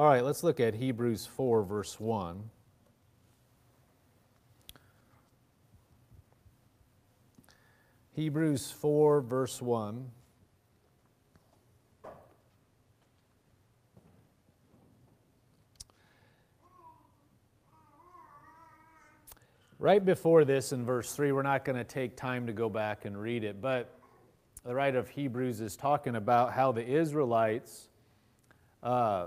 All right, let's look at Hebrews 4, verse 1. Hebrews 4, verse 1. Right before this in verse 3, we're not going to take time to go back and read it, but the writer of Hebrews is talking about how the Israelites, uh,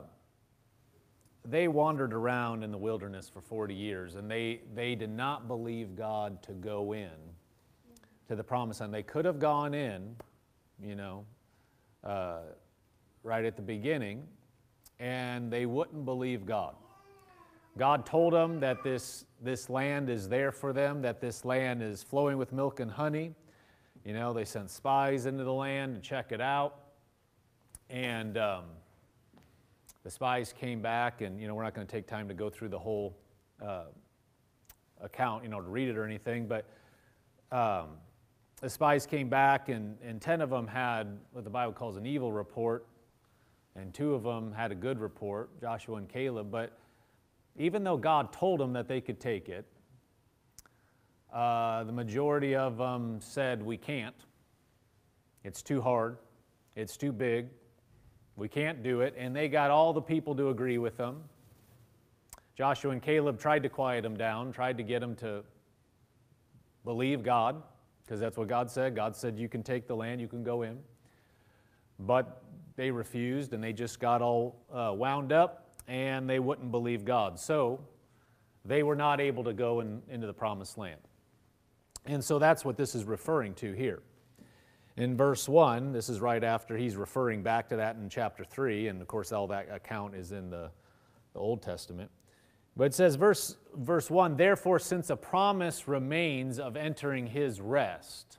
they wandered around in the wilderness for 40 years and they, they did not believe God to go in to the promised land. They could have gone in, you know, uh, right at the beginning, and they wouldn't believe God. God told them that this, this land is there for them, that this land is flowing with milk and honey. You know, they sent spies into the land to check it out. And um, the spies came back, and, you know, we're not going to take time to go through the whole uh, account, you know, to read it or anything, but um, the spies came back, and, and 10 of them had what the Bible calls an evil report, and two of them had a good report, Joshua and Caleb. But even though God told them that they could take it, uh, the majority of them said, We can't. It's too hard. It's too big. We can't do it. And they got all the people to agree with them. Joshua and Caleb tried to quiet them down, tried to get them to believe God, because that's what God said. God said, You can take the land, you can go in. But they refused and they just got all uh, wound up and they wouldn't believe God. So they were not able to go in, into the promised land. And so that's what this is referring to here. In verse 1, this is right after he's referring back to that in chapter 3, and of course, all that account is in the, the Old Testament. But it says, verse, verse 1 Therefore, since a promise remains of entering his rest,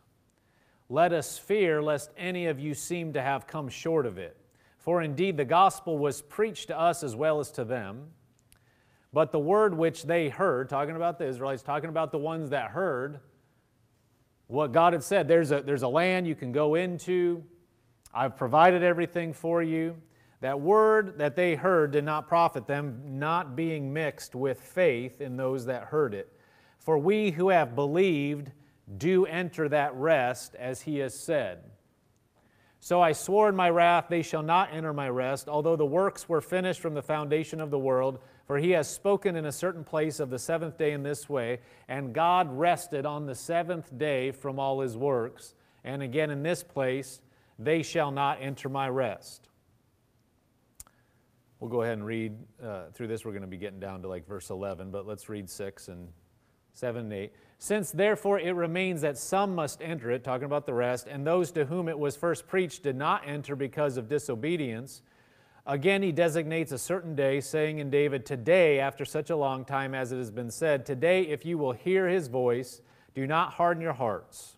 let us fear lest any of you seem to have come short of it. For indeed the gospel was preached to us as well as to them. But the word which they heard, talking about the Israelites, talking about the ones that heard what God had said there's a, there's a land you can go into, I've provided everything for you. That word that they heard did not profit them, not being mixed with faith in those that heard it. For we who have believed do enter that rest, as he has said. So I swore in my wrath, they shall not enter my rest, although the works were finished from the foundation of the world. For he has spoken in a certain place of the seventh day in this way, and God rested on the seventh day from all his works. And again in this place, they shall not enter my rest. We'll go ahead and read uh, through this. We're going to be getting down to like verse 11, but let's read 6 and 7 and 8. Since therefore it remains that some must enter it, talking about the rest, and those to whom it was first preached did not enter because of disobedience, again he designates a certain day, saying in David, Today, after such a long time as it has been said, Today, if you will hear his voice, do not harden your hearts.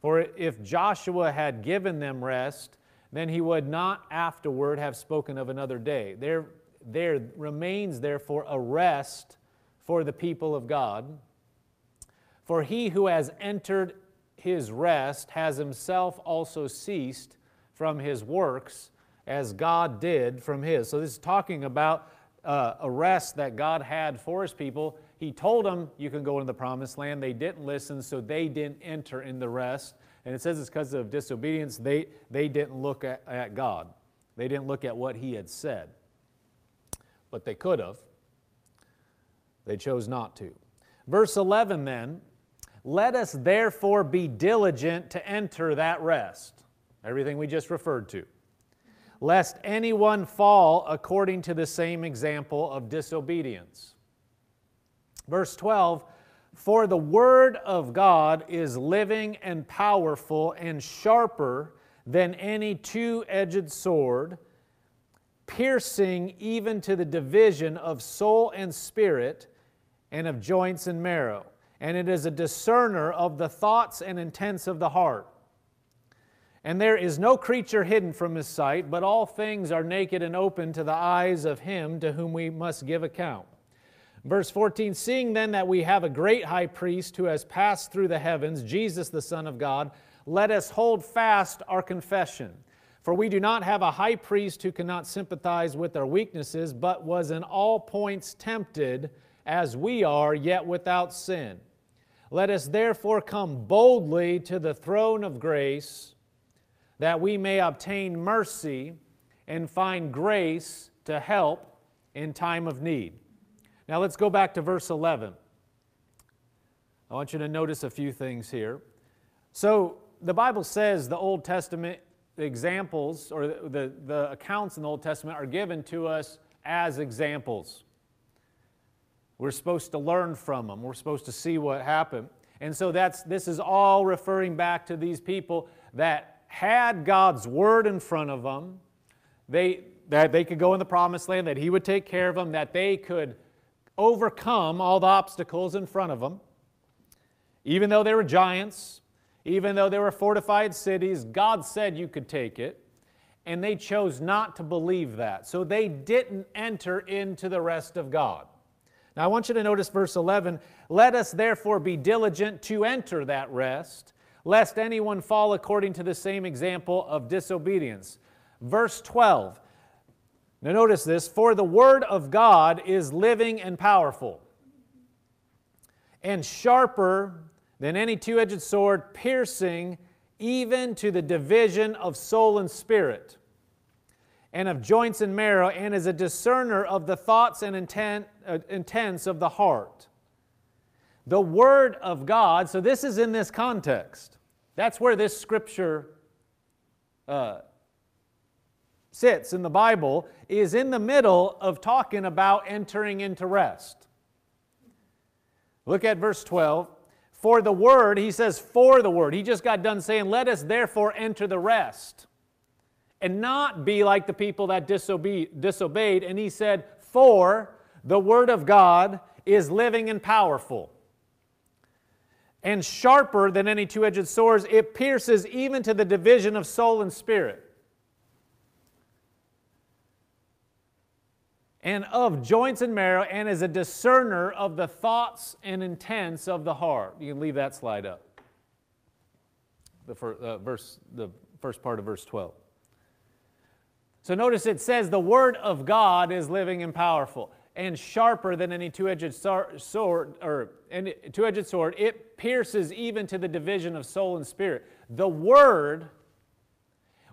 For if Joshua had given them rest, then he would not afterward have spoken of another day. There, there remains, therefore, a rest for the people of God for he who has entered his rest has himself also ceased from his works as God did from his. So this is talking about uh, a rest that God had for his people. He told them, You can go into the promised land. They didn't listen, so they didn't enter in the rest. And it says it's because of disobedience. They, they didn't look at, at God, they didn't look at what he had said. But they could have. They chose not to. Verse 11 then let us therefore be diligent to enter that rest. Everything we just referred to. Lest anyone fall according to the same example of disobedience. Verse 12 For the word of God is living and powerful and sharper than any two edged sword, piercing even to the division of soul and spirit and of joints and marrow and it is a discerner of the thoughts and intents of the heart. And there is no creature hidden from his sight, but all things are naked and open to the eyes of him to whom we must give account. Verse 14 Seeing then that we have a great high priest who has passed through the heavens, Jesus the Son of God, let us hold fast our confession. For we do not have a high priest who cannot sympathize with our weaknesses, but was in all points tempted as we are, yet without sin. Let us therefore come boldly to the throne of grace, that we may obtain mercy and find grace to help in time of need. Now let's go back to verse 11. I want you to notice a few things here. So the Bible says the Old Testament examples or the, the, accounts in the Old Testament are given to us as examples. We're supposed to learn from them. We're supposed to see what happened. And so that's this is all referring back to these people that had God's word in front of them. They that they could go in the promised land, that he would take care of them, that they could overcome all the obstacles in front of them. Even though they were giants, even though there were fortified cities, God said you could take it, and they chose not to believe that. So they didn't enter into the rest of God. Now I want you to notice verse 11 let us therefore be diligent to enter that rest, lest anyone fall according to the same example of disobedience. Verse 12. Now notice this for the word of God is living and powerful, and sharper than any two edged sword, piercing even to the division of soul and spirit, and of joints and marrow, and is a discerner of the thoughts and intent, uh, intents of the heart. The Word of God, so this is in this context. That's where this scripture uh, sits in the Bible, is in the middle of talking about entering into rest. Look at verse 12 for the word, he says, for the word. He just got done saying, let us therefore enter the rest and not be like the people that disobeyed. And he said, for the word of God is living and powerful and sharper than any two edged sword. It pierces even to the division of soul and spirit and of joints and marrow, and is a discerner of the thoughts and intents of the heart. You can leave that slide up. The first, uh, verse, the first part of verse 12. So notice it says the word of God is living and powerful and sharper than any two-edged sword or any two-edged sword. It pierces even to the division of soul and spirit. The word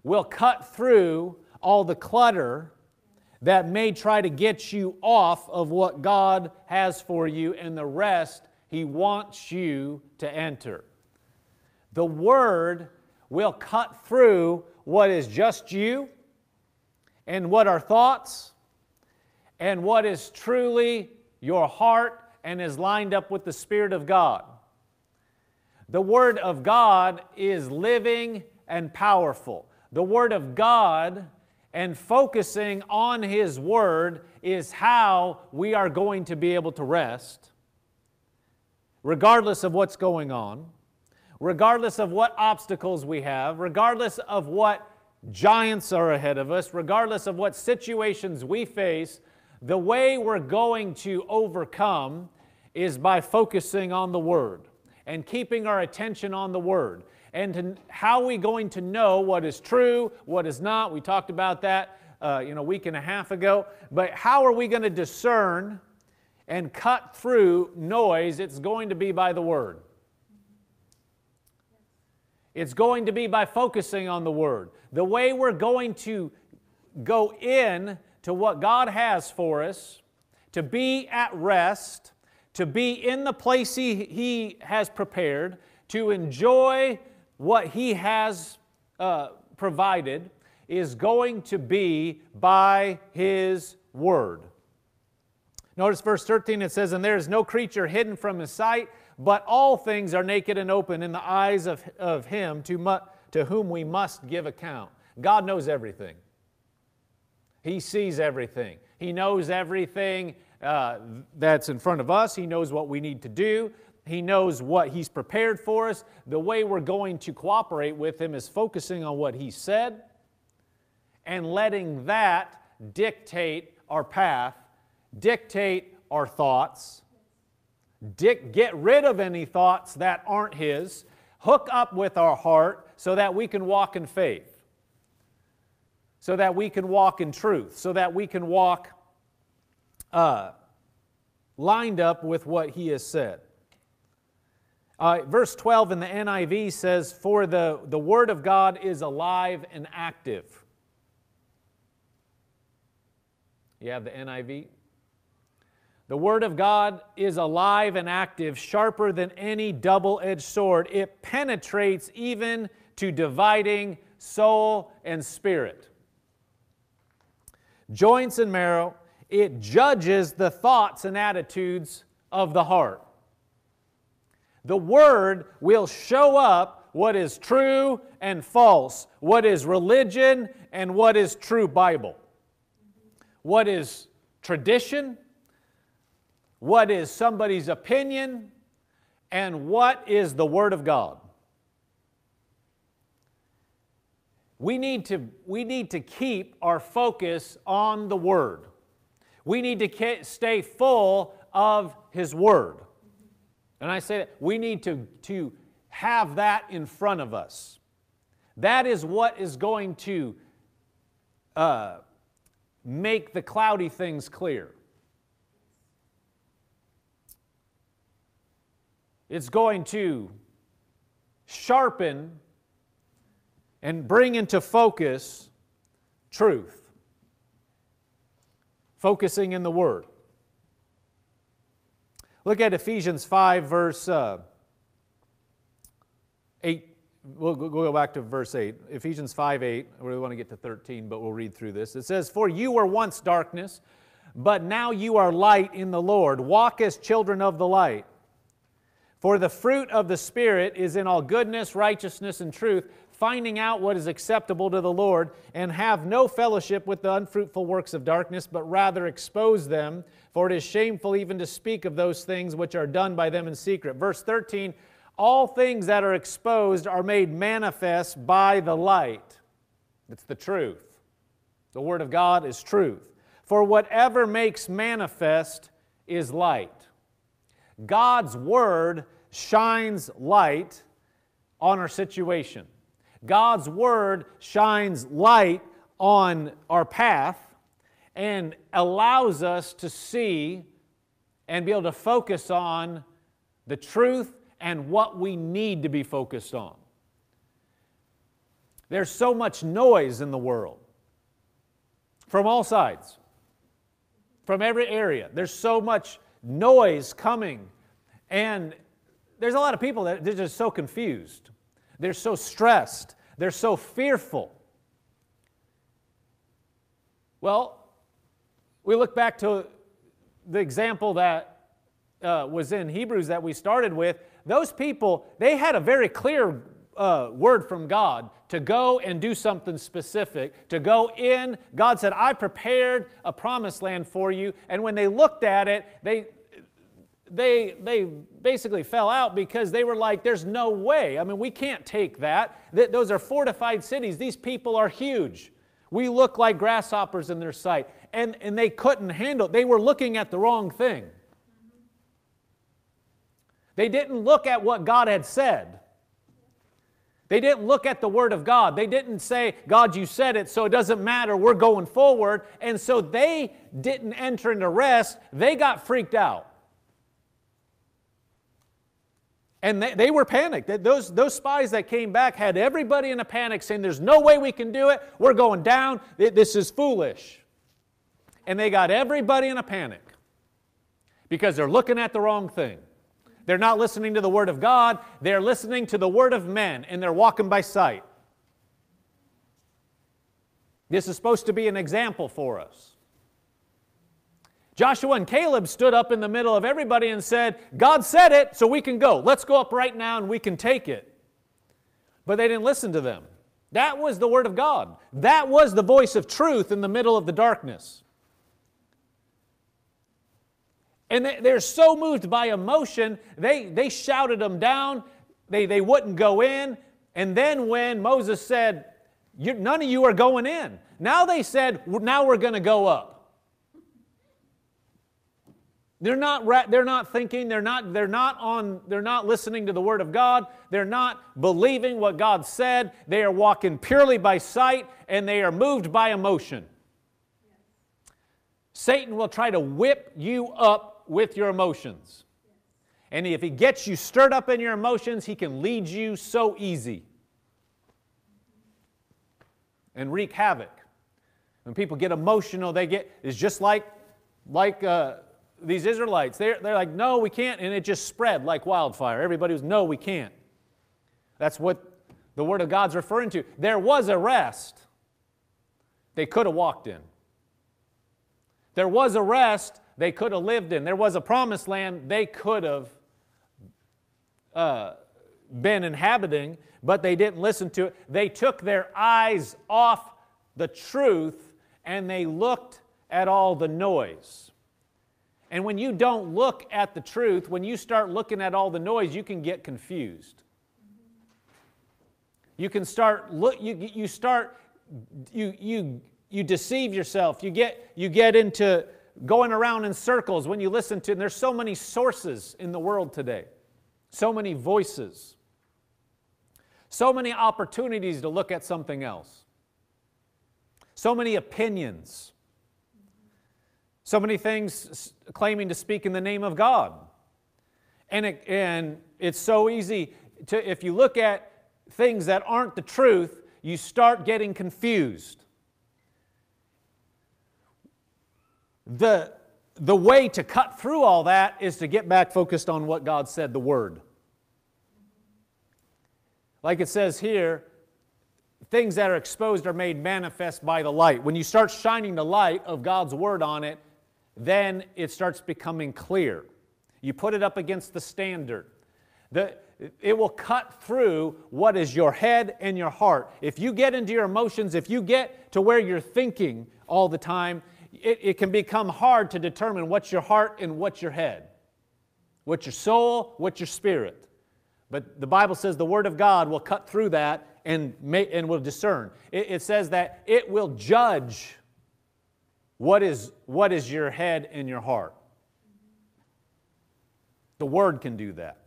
will cut through all the clutter that may try to get you off of what God has for you, and the rest He wants you to enter. The Word will cut through what is just you and what are thoughts and what is truly your heart and is lined up with the Spirit of God. The Word of God is living and powerful. The Word of God and focusing on His Word is how we are going to be able to rest, regardless of what's going on, regardless of what obstacles we have, regardless of what giants are ahead of us, regardless of what situations we face. The way we're going to overcome is by focusing on the Word and keeping our attention on the Word and to, how are we going to know what is true, what is not? We talked about that uh, you know, a week and a half ago. But how are we going to discern and cut through noise? It's going to be by the Word. It's going to be by focusing on the Word. The way we're going to go in to what God has for us, to be at rest, to be in the place He, he has prepared, to enjoy what He has uh, provided is going to be by His Word. Notice verse 13, it says, And there is no creature hidden from His sight, but all things are naked and open in the eyes of, of Him to, mu- to whom we must give account. God knows everything. He sees everything. He knows everything uh, that's in front of us. He knows what we need to do. He knows what He's prepared for us. The way we're going to cooperate with Him is focusing on what He said and letting that dictate our path, dictate our thoughts, dic- get rid of any thoughts that aren't His, hook up with our heart so that we can walk in faith. So that we can walk in truth, so that we can walk uh, lined up with what He has said. Uh, verse 12 in the NIV says, For the, the Word of God is alive and active. You have the NIV? The Word of God is alive and active, sharper than any double edged sword. It penetrates even to dividing soul and spirit, joints and marrow. It judges the thoughts and attitudes of the heart. The Word will show up what is true and false, what is religion and what is true Bible, what is tradition, what is somebody's opinion, and what is the Word of God. We need to, we need to keep our focus on the Word. We need to stay full of His Word. And I say that we need to, to have that in front of us. That is what is going to uh, make the cloudy things clear. It's going to sharpen and bring into focus truth. Focusing in the Word. Look at Ephesians 5, verse uh, 8. We'll go back to verse 8. Ephesians 5 8. We really want to get to 13, but we'll read through this. It says, For you were once darkness, but now you are light in the Lord. Walk as children of the light. For the fruit of the Spirit is in all goodness, righteousness, and truth, finding out what is acceptable to the Lord, and have no fellowship with the unfruitful works of darkness, but rather expose them. For it is shameful even to speak of those things which are done by them in secret. Verse 13 All things that are exposed are made manifest by the light. It's the truth. The Word of God is truth. For whatever makes manifest is light. God's Word shines light on our situation. God's Word shines light on our path and allows us to see and be able to focus on the truth and what we need to be focused on. There's so much noise in the world from all sides, from every area. There's so much noise coming. And there's a lot of people that they're just so confused. They're so stressed. They're so fearful. Well, we look back to the example that uh, was in Hebrews that we started with. Those people, they had a very clear uh, word from God to go and do something specific, to go in. God said, I prepared a promised land for you. And when they looked at it, they, they, they basically fell out because they were like, there's no way. I mean, we can't take that. Th- those are fortified cities. These people are huge. We look like grasshoppers in their sight. And, and they couldn't handle it. They were looking at the wrong thing. They didn't look at what God had said. They didn't look at the Word of God. They didn't say, God, you said it, so it doesn't matter. We're going forward. And so they didn't enter into rest. They got freaked out. And they, they were panicked. Those, those spies that came back had everybody in a panic saying, There's no way we can do it. We're going down. This is foolish. And they got everybody in a panic because they're looking at the wrong thing. They're not listening to the Word of God, they're listening to the Word of men, and they're walking by sight. This is supposed to be an example for us. Joshua and Caleb stood up in the middle of everybody and said, God said it, so we can go. Let's go up right now and we can take it. But they didn't listen to them. That was the Word of God. That was the voice of truth in the middle of the darkness. And they're so moved by emotion, they, they shouted them down. They, they wouldn't go in. And then when Moses said, None of you are going in, now they said, Now we're going to go up. They're not, they're not thinking, they're not, they're, not on, they're not listening to the Word of God, they're not believing what God said, they are walking purely by sight, and they are moved by emotion. Satan will try to whip you up with your emotions. And if he gets you stirred up in your emotions, he can lead you so easy and wreak havoc. When people get emotional, they get, it's just like, like uh, these Israelites. They're, they're like, no, we can't. And it just spread like wildfire. Everybody was, no, we can't. That's what the Word of God's referring to. There was a rest they could have walked in. There was a rest they could have lived in. There was a promised land they could have uh, been inhabiting, but they didn't listen to it. They took their eyes off the truth and they looked at all the noise. And when you don't look at the truth, when you start looking at all the noise, you can get confused. You can start look you, you start you you you deceive yourself. You get you get into going around in circles when you listen to and there's so many sources in the world today. So many voices. So many opportunities to look at something else. So many opinions. So many things claiming to speak in the name of God. And, it, and it's so easy to, if you look at things that aren't the truth, you start getting confused. The, the way to cut through all that is to get back focused on what God said, the Word. Like it says here, things that are exposed are made manifest by the light. When you start shining the light of God's Word on it, then it starts becoming clear. You put it up against the standard. The, it will cut through what is your head and your heart. If you get into your emotions, if you get to where you're thinking all the time, it, it can become hard to determine what's your heart and what's your head, what's your soul, what's your spirit. But the Bible says the Word of God will cut through that and, may, and will discern. It, it says that it will judge what is, what is your head and your heart? The Word can do that.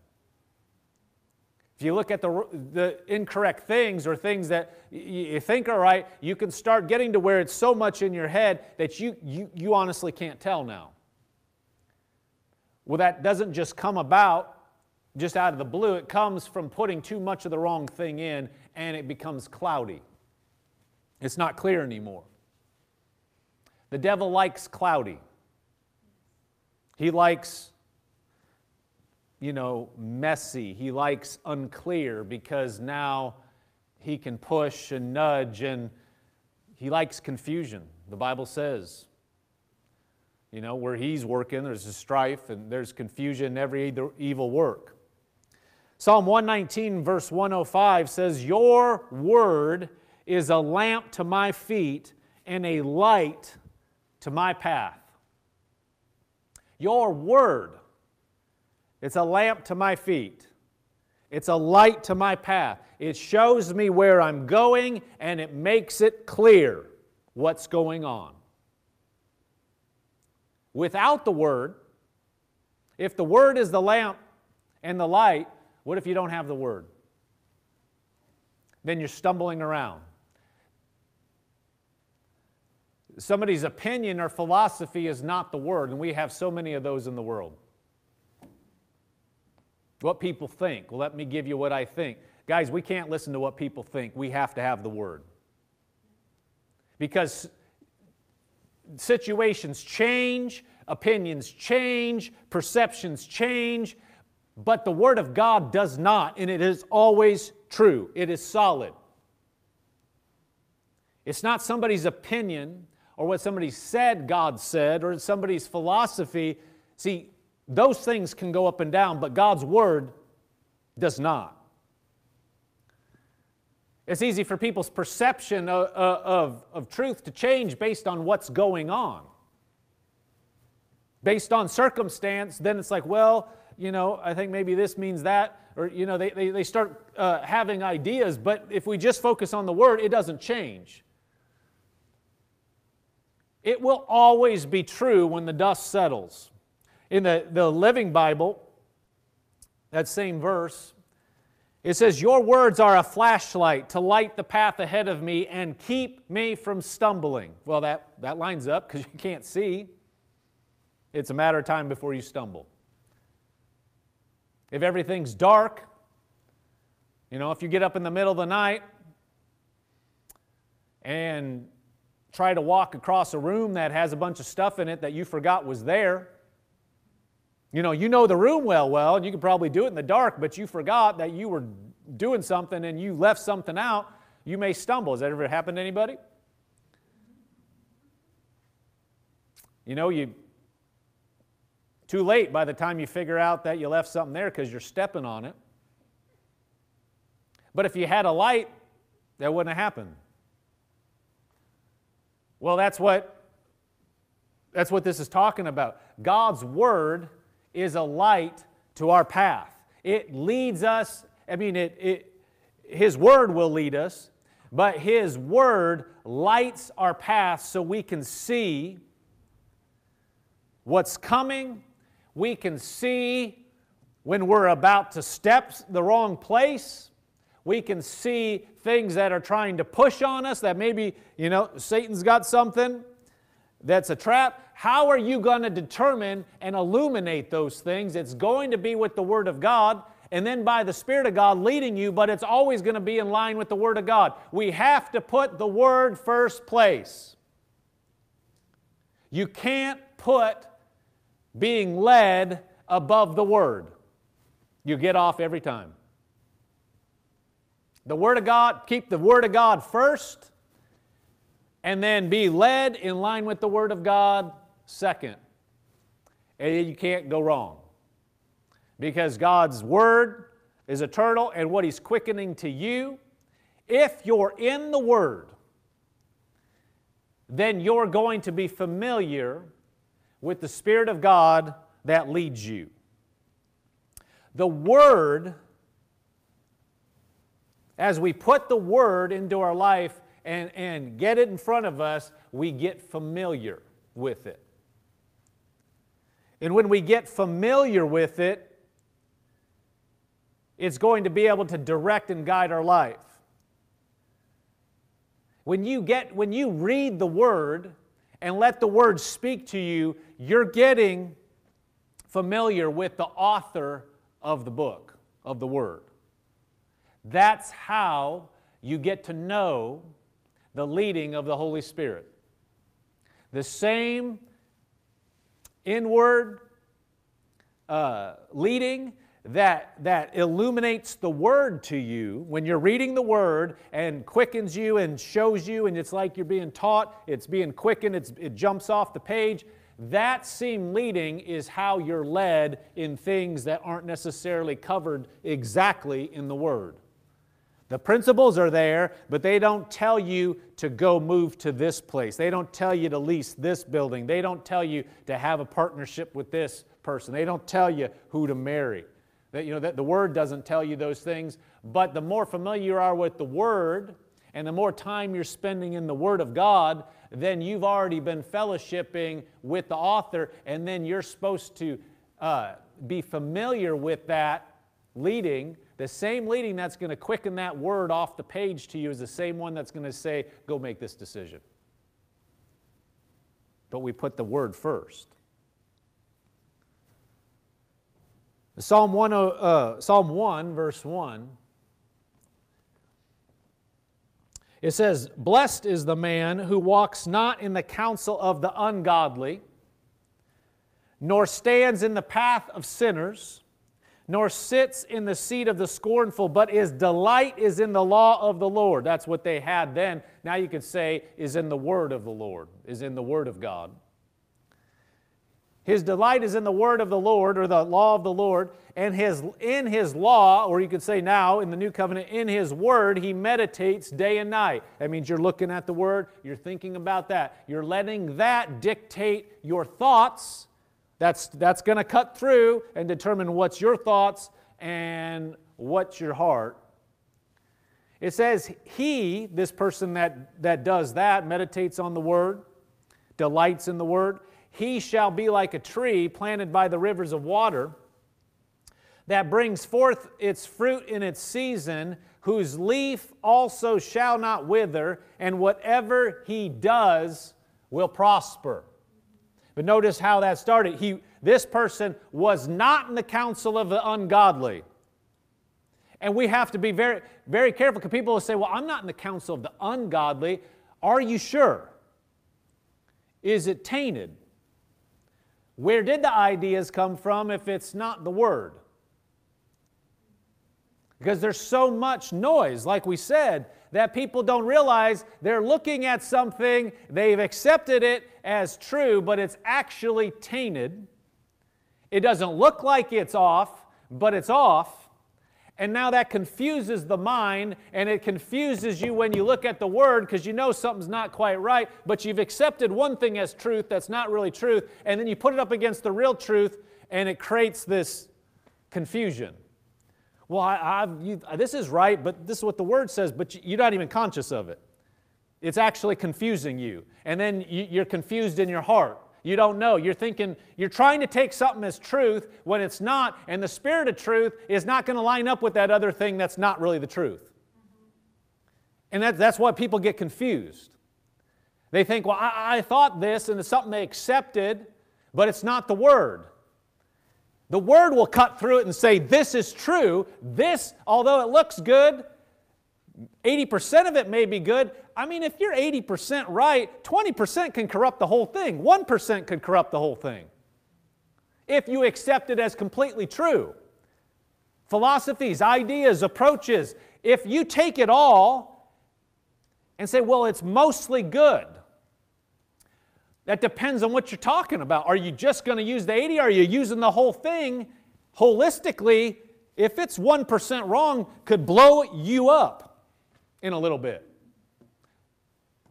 If you look at the, the incorrect things or things that you think are right, you can start getting to where it's so much in your head that you, you, you honestly can't tell now. Well, that doesn't just come about just out of the blue, it comes from putting too much of the wrong thing in and it becomes cloudy. It's not clear anymore. The devil likes cloudy. He likes, you know, messy. He likes unclear because now he can push and nudge and he likes confusion. The Bible says, you know, where he's working, there's a strife and there's confusion in every evil work. Psalm 119, verse 105 says, Your word is a lamp to my feet and a light to my path. Your word, it's a lamp to my feet. It's a light to my path. It shows me where I'm going and it makes it clear what's going on. Without the Word, if the Word is the lamp and the light, what if you don't have the Word? Then you're stumbling around. Somebody's opinion or philosophy is not the word, and we have so many of those in the world. What people think. Well, let me give you what I think. Guys, we can't listen to what people think. We have to have the word. Because situations change, opinions change, perceptions change, but the Word of God does not, and it is always true. It is solid. It's not somebody's opinion, or what somebody said God said or somebody's philosophy. See, those things can go up and down, but God's word does not. It's easy for people's perception of, of, of, truth to change based on what's going on. Based on circumstance, then it's like, well, you know, I think maybe this means that, or, you know, they, they, they start uh, having ideas, but if we just focus on the word, it doesn't change. It will always be true when the dust settles. In the, the Living Bible, that same verse, it says, Your words are a flashlight to light the path ahead of me and keep me from stumbling. Well, that, that lines up because you can't see. It's a matter of time before you stumble. If everything's dark, you know, if you get up in the middle of the night and try to walk across a room that has a bunch of stuff in it that you forgot was there, you know, you know the room well, well, and you could probably do it in the dark, but you forgot that you were doing something and you left something out, you may stumble. Has that ever happened to anybody? You know, you too late by the time you figure out that you left something there because you're stepping on it. But if you had a light, that wouldn't have happened. Well, that's what that's what this is talking about. God's word is a light to our path. It leads us, I mean, it, it, His Word will lead us, but His Word lights our path so we can see what's coming. We can see when we're about to step the wrong place. We can see things that are trying to push on us that maybe, you know, Satan's got something that's a trap. How are you going to determine and illuminate those things? It's going to be with the Word of God and then by the Spirit of God leading you, but it's always going to be in line with the Word of God. We have to put the Word first place. You can't put being led above the Word. You get off every time. The Word of God, keep the Word of God first, and then be led in line with the Word of God second. And you can't go wrong. Because God's Word is eternal and what He's quickening to you, if you're in the Word, then you're going to be familiar with the Spirit of God that leads you. The Word, as we put the Word into our life, and, and get it in front of us, we get familiar with it. And when we get familiar with it, it's going to be able to direct and guide our life. When you get when you read the word and let the word speak to you, you're getting familiar with the author of the book, of the word. That's how you get to know the leading of the Holy Spirit. The same inward uh, leading that, that illuminates the Word to you when you're reading the Word and quickens you and shows you, and it's like you're being taught, it's being quickened, it's, it jumps off the page. That same leading is how you're led in things that aren't necessarily covered exactly in the Word. The principles are there, but they don't tell you to go move to this place. They don't tell you to lease this building. They don't tell you to have a partnership with this person. They don't tell you who to marry. That, you know, that the Word doesn't tell you those things. But the more familiar you are with the Word and the more time you're spending in the Word of God, then you've already been fellowshipping with the author, and then you're supposed to uh, be familiar with that leading the same leading that's going to quicken that word off the page to you is the same one that's going to say, go make this decision. But we put the word first. Psalm 1, uh, Psalm 1, verse 1, it says, Blessed is the man who walks not in the counsel of the ungodly, nor stands in the path of sinners nor sits in the seat of the scornful, but his delight is in the law of the Lord. That's what they had then. Now you could say is in the word of the Lord, is in the word of God. His delight is in the word of the Lord or the law of the Lord, and his, in his law, or you could say now in the new covenant, in his word, he meditates day and night. That means you're looking at the word, you're thinking about that, you're letting that dictate your thoughts that's, that's going to cut through and determine what's your thoughts and what's your heart. It says, He, this person that, that does that, meditates on the Word, delights in the Word, he shall be like a tree planted by the rivers of water that brings forth its fruit in its season, whose leaf also shall not wither, and whatever he does will prosper. But notice how that started. He, this person was not in the counsel of the ungodly. And we have to be very, very careful because people will say, Well, I'm not in the counsel of the ungodly. Are you sure? Is it tainted? Where did the ideas come from if it's not the Word? Because there's so much noise, like we said, that people don't realize they're looking at something, they've accepted it as true, but it's actually tainted. It doesn't look like it's off, but it's off. And now that confuses the mind and it confuses you when you look at the word because you know something's not quite right, but you've accepted one thing as truth that's not really truth, and then you put it up against the real truth and it creates this confusion. Well, I, you, this is right, but this is what the word says, but you're not even conscious of it. It's actually confusing you. And then you're confused in your heart. You don't know. You're thinking, you're trying to take something as truth when it's not, and the spirit of truth is not going to line up with that other thing that's not really the truth. And that, that's why people get confused. They think, well, I, I thought this, and it's something they accepted, but it's not the Word. The Word will cut through it and say, this is true. This, although it looks good, 80% of it may be good. I mean, if you're 80% right, 20% can corrupt the whole thing. 1% could corrupt the whole thing. If you accept it as completely true. Philosophies, ideas, approaches, if you take it all and say, well, it's mostly good, that depends on what you're talking about. Are you just going to use the 80? Are you using the whole thing holistically? If it's 1% wrong, could blow you up in a little bit.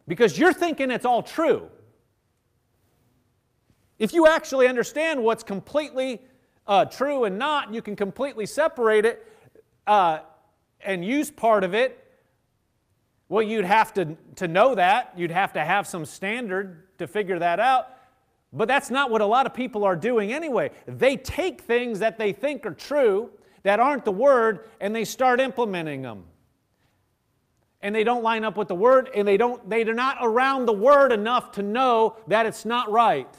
Because you're thinking it's all true. If you actually understand what's completely uh, true and not, you can completely separate it uh, and use part of it. Well, you'd have to, to know that. You'd have to have some standard to figure that out. But that's not what a lot of people are doing anyway. They take things that they think are true, that aren't the Word, and they start implementing them and they don't line up with the word and they don't they're not around the word enough to know that it's not right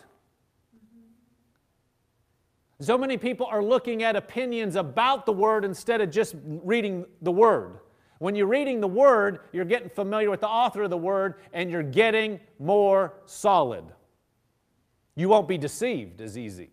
so many people are looking at opinions about the word instead of just reading the word when you're reading the word you're getting familiar with the author of the word and you're getting more solid you won't be deceived as easy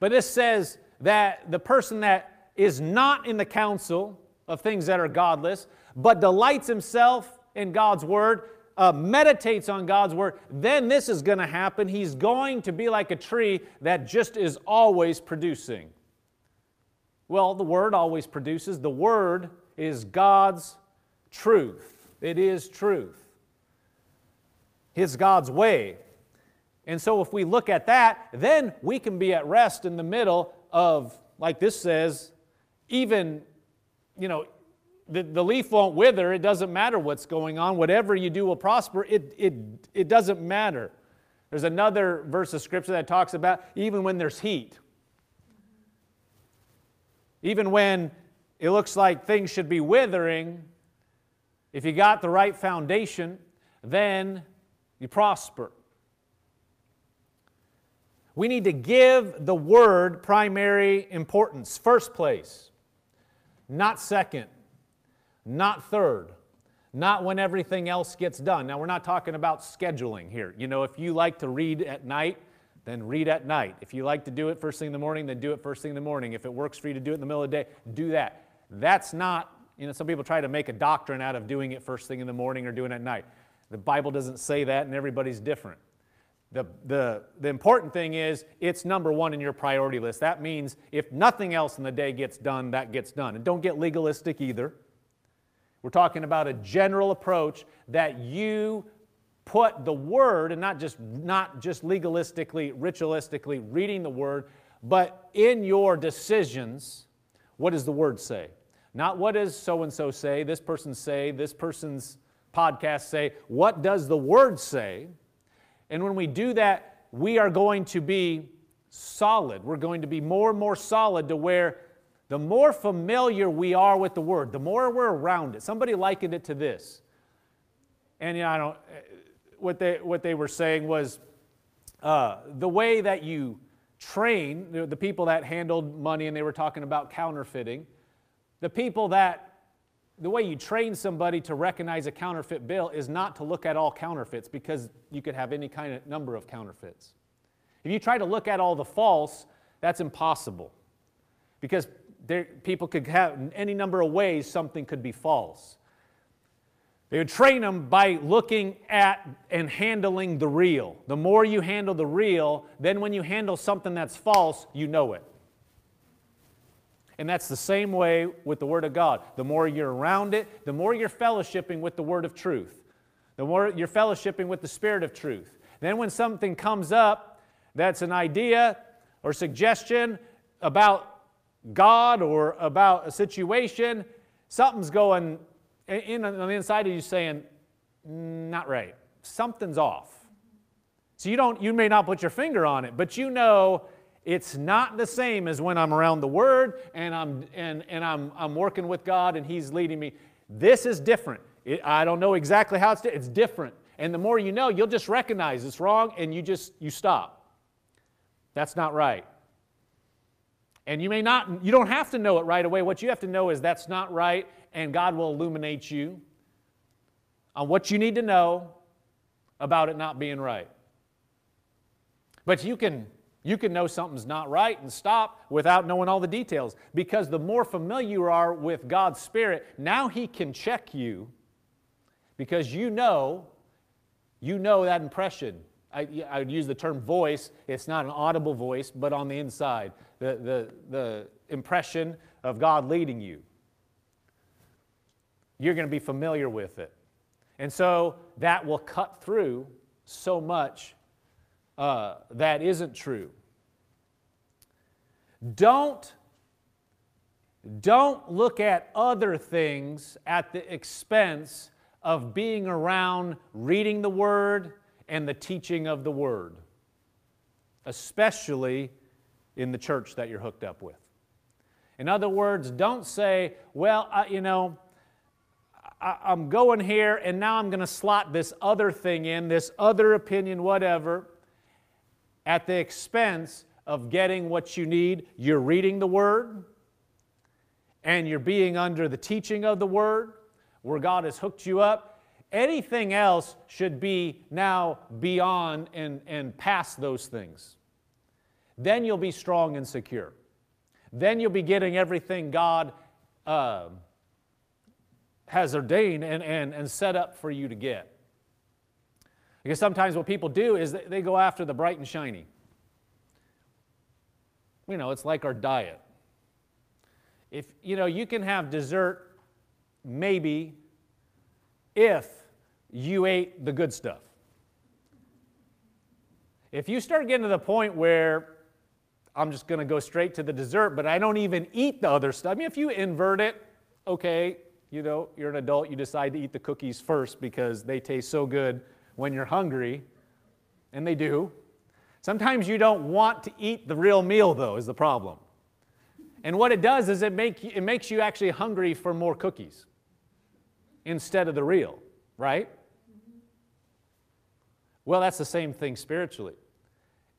but this says that the person that is not in the counsel of things that are godless, but delights himself in God's word, uh, meditates on God's word, then this is going to happen. He's going to be like a tree that just is always producing. Well, the word always produces. The word is God's truth. It is truth. It's God's way. And so if we look at that, then we can be at rest in the middle of, like this says, even you know, the, the leaf won't wither. It doesn't matter what's going on. Whatever you do will prosper. It, it, it doesn't matter. There's another verse of scripture that talks about even when there's heat, even when it looks like things should be withering, if you got the right foundation, then you prosper. We need to give the word primary importance, first place not second, not third, not when everything else gets done. Now, we're not talking about scheduling here. You know, if you like to read at night, then read at night. If you like to do it first thing in the morning, then do it first thing in the morning. If it works for you to do it in the middle of the day, do that. That's not, you know, some people try to make a doctrine out of doing it first thing in the morning or doing it at night. The Bible doesn't say that, and everybody's different. The, the, the important thing is it's number one in your priority list. That means if nothing else in the day gets done, that gets done. And don't get legalistic either. We're talking about a general approach that you put the word and not just not just legalistically ritualistically reading the word but in your decisions what does the word say not what does so and so say this person say this person's podcast say what does the word say And when we do that, we are going to be solid. We're going to be more and more solid to where the more familiar we are with the word, the more we're around it. Somebody likened it to this. And you know, I don't, what they, what they were saying was uh, the way that you train the, people that handled money, and they were talking about counterfeiting, the people that the way you train somebody to recognize a counterfeit bill is not to look at all counterfeits because you could have any kind of number of counterfeits. If you try to look at all the false, that's impossible because there, people could have any number of ways something could be false. They would train them by looking at and handling the real. The more you handle the real, then when you handle something that's false, you know it. And that's the same way with the Word of God. The more you're around it, the more you're fellowshipping with the Word of truth, the more you're fellowshipping with the Spirit of truth. Then when something comes up that's an idea or suggestion about God or about a situation, something's going in on the inside of you saying, not right. Something's off. So you don't you may not put your finger on it, but you know it's not the same as when I'm around the Word and I'm, and, and I'm, I'm working with God and He's leading me. This is different. It, I don't know exactly how it's, it's different. And the more you know, you'll just recognize it's wrong and you just, you stop. That's not right. And you may not, you don't have to know it right away. What you have to know is that's not right and God will illuminate you on what you need to know about it not being right. But you can you can know something's not right and stop without knowing all the details because the more familiar you are with God's Spirit, now He can check you because you know, you know that impression. I, I would use the term voice. It's not an audible voice, but on the inside, the, the, the impression of God leading you. You're going to be familiar with it. And so that will cut through so much uh, that isn't true. Don't, don't look at other things at the expense of being around reading the Word and the teaching of the Word, especially in the church that you're hooked up with. In other words, don't say, well, I, you know, I, I'm going here and now I'm going to slot this other thing in, this other opinion, whatever at the expense of getting what you need. You're reading the Word and you're being under the teaching of the Word where God has hooked you up. Anything else should be now beyond and, and past those things. Then you'll be strong and secure. Then you'll be getting everything God uh, has ordained and, and, and set up for you to get. Because sometimes what people do is they go after the bright and shiny. You know, it's like our diet. If, you know, you can have dessert maybe if you ate the good stuff. If you start getting to the point where I'm just going to go straight to the dessert, but I don't even eat the other stuff. I mean, if you invert it, okay, you know, you're an adult, you decide to eat the cookies first because they taste so good when you're hungry, and they do. Sometimes you don't want to eat the real meal, though, is the problem. And what it does is it, make, it makes you actually hungry for more cookies instead of the real, right? Well, that's the same thing spiritually.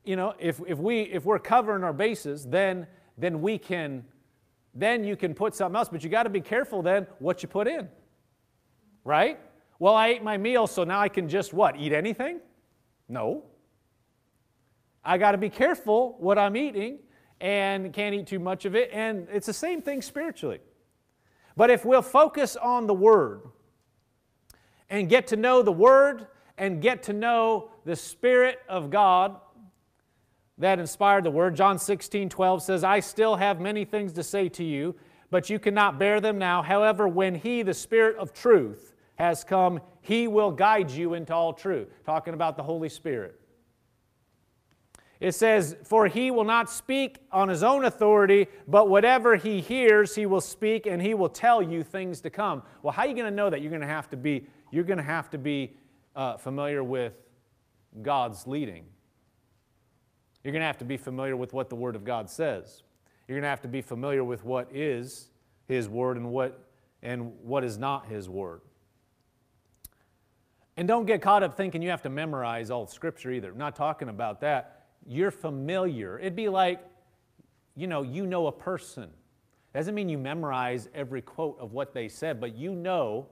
You know, if, if, we, if we're covering our bases, then, then we can, then you can put something else, but you got to be careful then what you put in, right? Well, I ate my meal, so now I can just what? Eat anything? No. I got to be careful what I'm eating and can't eat too much of it. And it's the same thing spiritually. But if we'll focus on the Word and get to know the Word and get to know the Spirit of God that inspired the Word, John 16 12 says, I still have many things to say to you, but you cannot bear them now. However, when He, the Spirit of truth, has come, he will guide you into all truth. Talking about the Holy Spirit. It says, For he will not speak on his own authority, but whatever he hears, he will speak, and he will tell you things to come. Well, how are you going to know that? You're going to have to be, you're going to have to be uh, familiar with God's leading. You're going to have to be familiar with what the Word of God says. You're going to have to be familiar with what is His Word and what, and what is not His Word. And don't get caught up thinking you have to memorize all Scripture either. I'm not talking about that. You're familiar. It'd be like, you know, you know a person. Doesn't mean you memorize every quote of what they said, but you know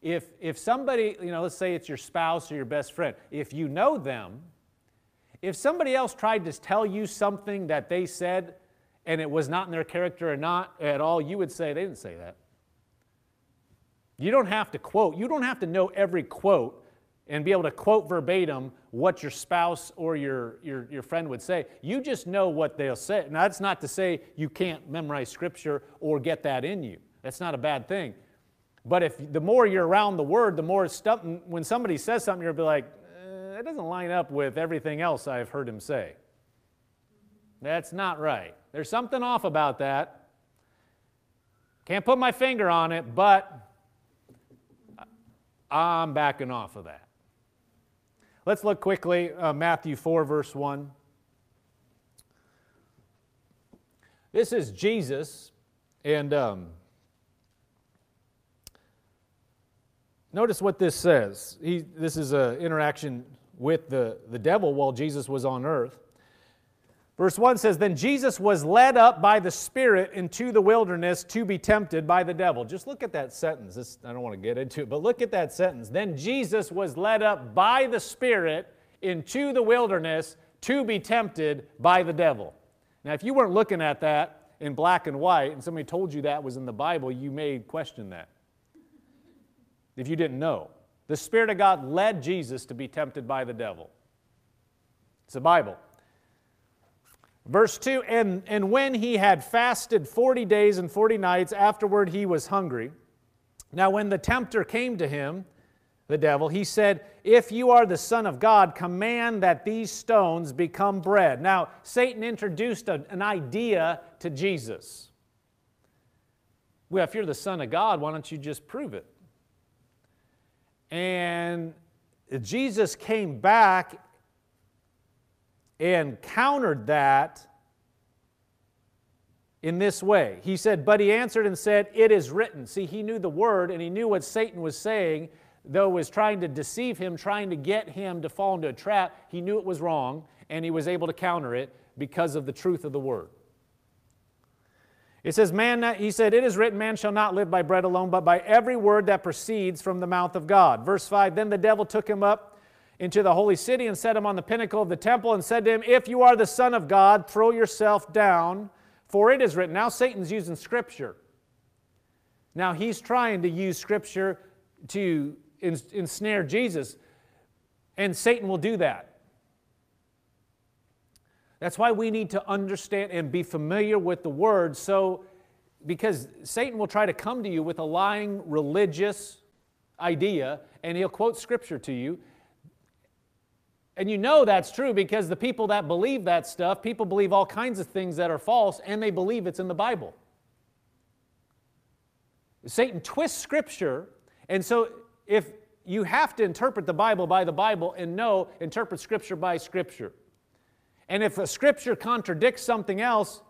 if, if somebody, you know, let's say it's your spouse or your best friend, if you know them, if somebody else tried to tell you something that they said and it was not in their character or not at all, you would say, they didn't say that. You don't have to quote, you don't have to know every quote and be able to quote verbatim what your spouse or your, your, your friend would say. You just know what they'll say. Now, that's not to say you can't memorize scripture or get that in you. That's not a bad thing. But if the more you're around the word, the more stuff, when somebody says something, you'll be like, that doesn't line up with everything else I've heard him say. That's not right. There's something off about that. Can't put my finger on it, but I'm backing off of that. Let's look quickly, uh, Matthew 4, verse 1. This is Jesus, and um, notice what this says. He, this is an interaction with the, the devil while Jesus was on earth. Verse 1 says, Then Jesus was led up by the Spirit into the wilderness to be tempted by the devil. Just look at that sentence. This, I don't want to get into it, but look at that sentence. Then Jesus was led up by the Spirit into the wilderness to be tempted by the devil. Now, if you weren't looking at that in black and white and somebody told you that was in the Bible, you may question that. If you didn't know, the Spirit of God led Jesus to be tempted by the devil. It's the Bible. Verse 2 and, and when he had fasted 40 days and 40 nights, afterward he was hungry. Now, when the tempter came to him, the devil, he said, If you are the Son of God, command that these stones become bread. Now, Satan introduced a, an idea to Jesus. Well, if you're the Son of God, why don't you just prove it? And Jesus came back and countered that in this way. He said, But he answered and said, It is written. See, he knew the word and he knew what Satan was saying, though was trying to deceive him, trying to get him to fall into a trap. He knew it was wrong and he was able to counter it because of the truth of the word. It says, Man, he said, It is written, man shall not live by bread alone, but by every word that proceeds from the mouth of God. Verse 5 Then the devil took him up into the holy city and set him on the pinnacle of the temple and said to him, If you are the Son of God, throw yourself down, for it is written. Now Satan's using Scripture. Now he's trying to use Scripture to ensnare Jesus, and Satan will do that. That's why we need to understand and be familiar with the Word, so because Satan will try to come to you with a lying religious idea, and he'll quote Scripture to you and you know that's true because the people that believe that stuff, people believe all kinds of things that are false, and they believe it's in the Bible. Satan twists Scripture, and so if you have to interpret the Bible by the Bible and know, interpret Scripture by Scripture. And if a Scripture contradicts something else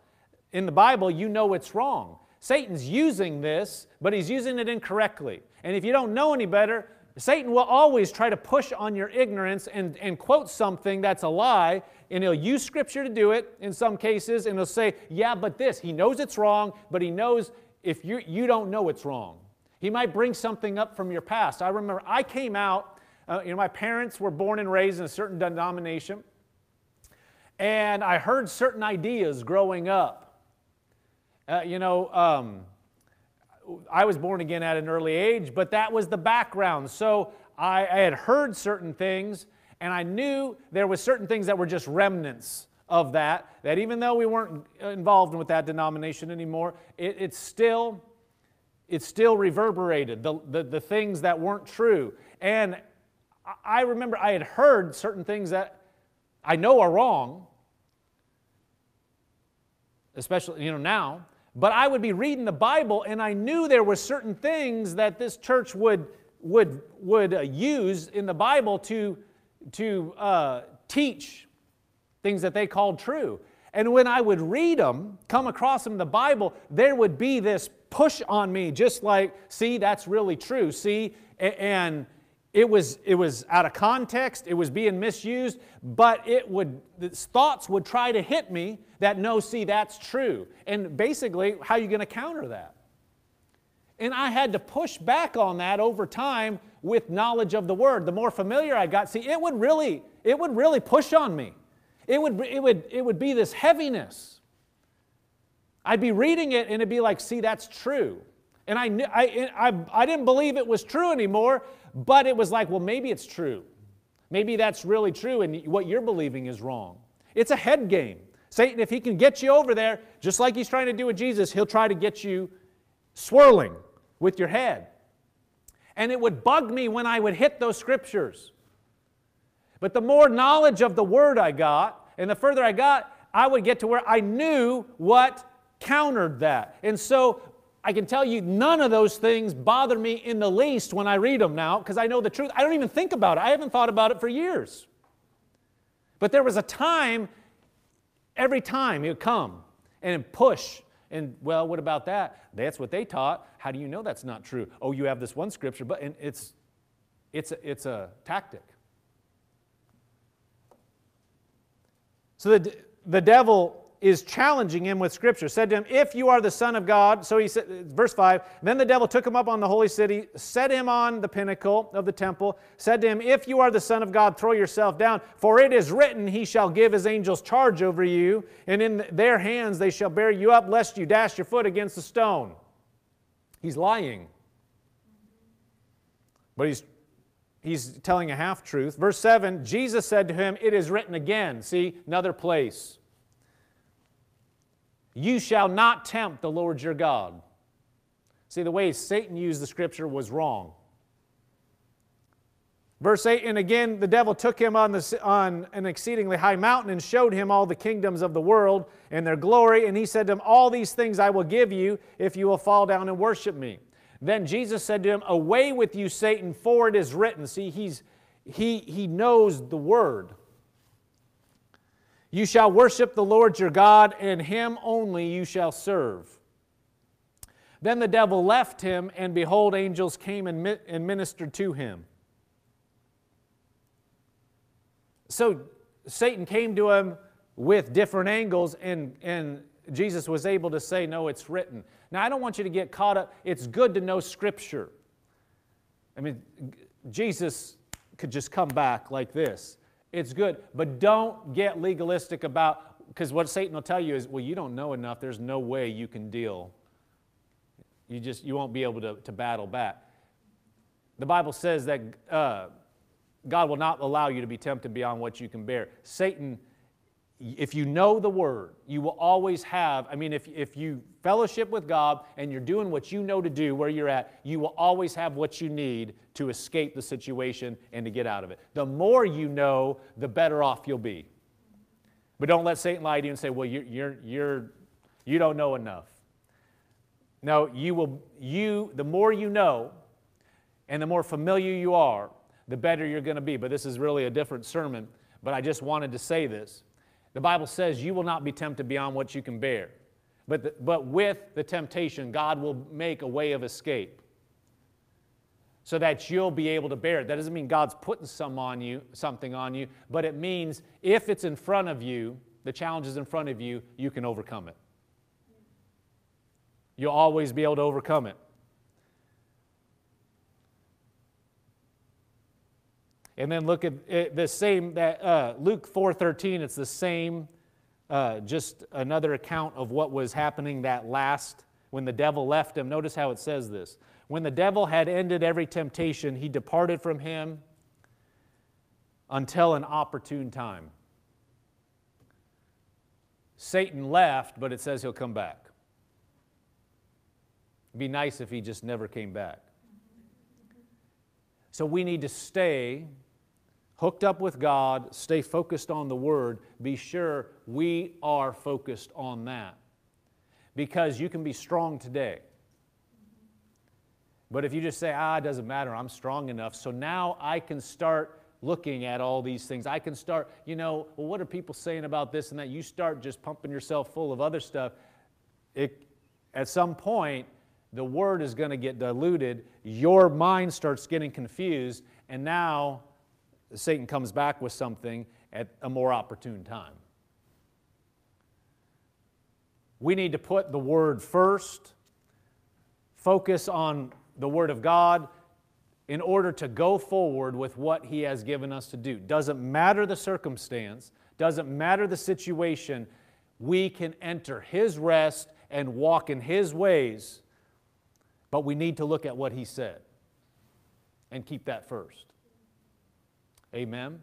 in the Bible, you know it's wrong. Satan's using this, but he's using it incorrectly. And if you don't know any better, Satan will always try to push on your ignorance and, and quote something that's a lie, and he'll use scripture to do it in some cases, and he'll say, Yeah, but this. He knows it's wrong, but he knows if you, you don't know it's wrong. He might bring something up from your past. I remember I came out, uh, you know, my parents were born and raised in a certain denomination, and I heard certain ideas growing up. Uh, you know, um, I was born again at an early age, but that was the background. So I, I had heard certain things, and I knew there was certain things that were just remnants of that, that even though we weren't involved with that denomination anymore, it, it still, it still reverberated, the, the, the things that weren't true. And I remember I had heard certain things that I know are wrong, especially, you know, now, but I would be reading the Bible and I knew there were certain things that this church would, would, would uh, use in the Bible to to uh, teach things that they called true. And when I would read them, come across them in the Bible, there would be this push on me, just like, see, that's really true. See, and it was, it was out of context, it was being misused, but it would, thoughts would try to hit me that no, see, that's true. And basically, how are you going to counter that? And I had to push back on that over time with knowledge of the word. The more familiar I got, see, it would really, it would really push on me. It would, it would, it would be this heaviness. I'd be reading it and it'd be like, see, that's true. And I, I, I, I didn't believe it was true anymore, but it was like, well, maybe it's true. Maybe that's really true and what you're believing is wrong. It's a head game. Satan, if he can get you over there, just like he's trying to do with Jesus, he'll try to get you swirling with your head. And it would bug me when I would hit those scriptures. But the more knowledge of the word I got, and the further I got, I would get to where I knew what countered that. And so I can tell you none of those things bother me in the least when I read them now because I know the truth. I don't even think about it. I haven't thought about it for years. But there was a time, every time it would come and push. And well, what about that? That's what they taught. How do you know that's not true? Oh, you have this one scripture, but and it's it's a, it's a tactic. So the, the devil is challenging him with scripture. Said to him, If you are the Son of God, so he said, verse 5, then the devil took him up on the holy city, set him on the pinnacle of the temple, said to him, If you are the Son of God, throw yourself down, for it is written, He shall give His angels charge over you, and in their hands they shall bear you up, lest you dash your foot against a stone. He's lying. But he's he's telling a half truth. Verse 7 Jesus said to him, It is written again. See, another place. You shall not tempt the Lord your God. See, the way Satan used the scripture was wrong. Verse 8, and again the devil took him on, the, on an exceedingly high mountain and showed him all the kingdoms of the world and their glory. And he said to him, All these things I will give you if you will fall down and worship me. Then Jesus said to him, Away with you, Satan, for it is written. See, he's, he, he knows the word. You shall worship the Lord your God, and him only you shall serve. Then the devil left him, and behold, angels came and ministered to him. So Satan came to him with different angles, and, and Jesus was able to say, No, it's written. Now, I don't want you to get caught up. It's good to know Scripture. I mean, Jesus could just come back like this. It's good. But don't get legalistic about, because what Satan will tell you is, well, you don't know enough. There's no way you can deal. You just, you won't be able to, to battle back. The Bible says that uh, God will not allow you to be tempted beyond what you can bear. Satan if you know the word, you will always have, I mean, if, if you fellowship with God and you're doing what you know to do where you're at, you will always have what you need to escape the situation and to get out of it. The more you know, the better off you'll be. But don't let Satan lie to you and say, well, you're, you're, you're, you don't know enough. No, you will, you, the more you know and the more familiar you are, the better you're going to be. But this is really a different sermon, but I just wanted to say this. The Bible says you will not be tempted beyond what you can bear. But, the, but with the temptation, God will make a way of escape so that you'll be able to bear it. That doesn't mean God's putting some on you, something on you, but it means if it's in front of you, the challenge is in front of you, you can overcome it. You'll always be able to overcome it. And then look at the same that uh, Luke 4:13. It's the same, uh, just another account of what was happening that last when the devil left him. Notice how it says this: When the devil had ended every temptation, he departed from him until an opportune time. Satan left, but it says he'll come back. It'd be nice if he just never came back. So we need to stay hooked up with God, stay focused on the Word, be sure we are focused on that. Because you can be strong today. But if you just say, ah, it doesn't matter, I'm strong enough, so now I can start looking at all these things. I can start, you know, well, what are people saying about this and that? You start just pumping yourself full of other stuff. It, at some point, the word is going to get diluted. Your mind starts getting confused, and now Satan comes back with something at a more opportune time. We need to put the word first, focus on the word of God in order to go forward with what he has given us to do. Doesn't matter the circumstance, doesn't matter the situation, we can enter his rest and walk in his ways, but we need to look at what he said and keep that first. Amen.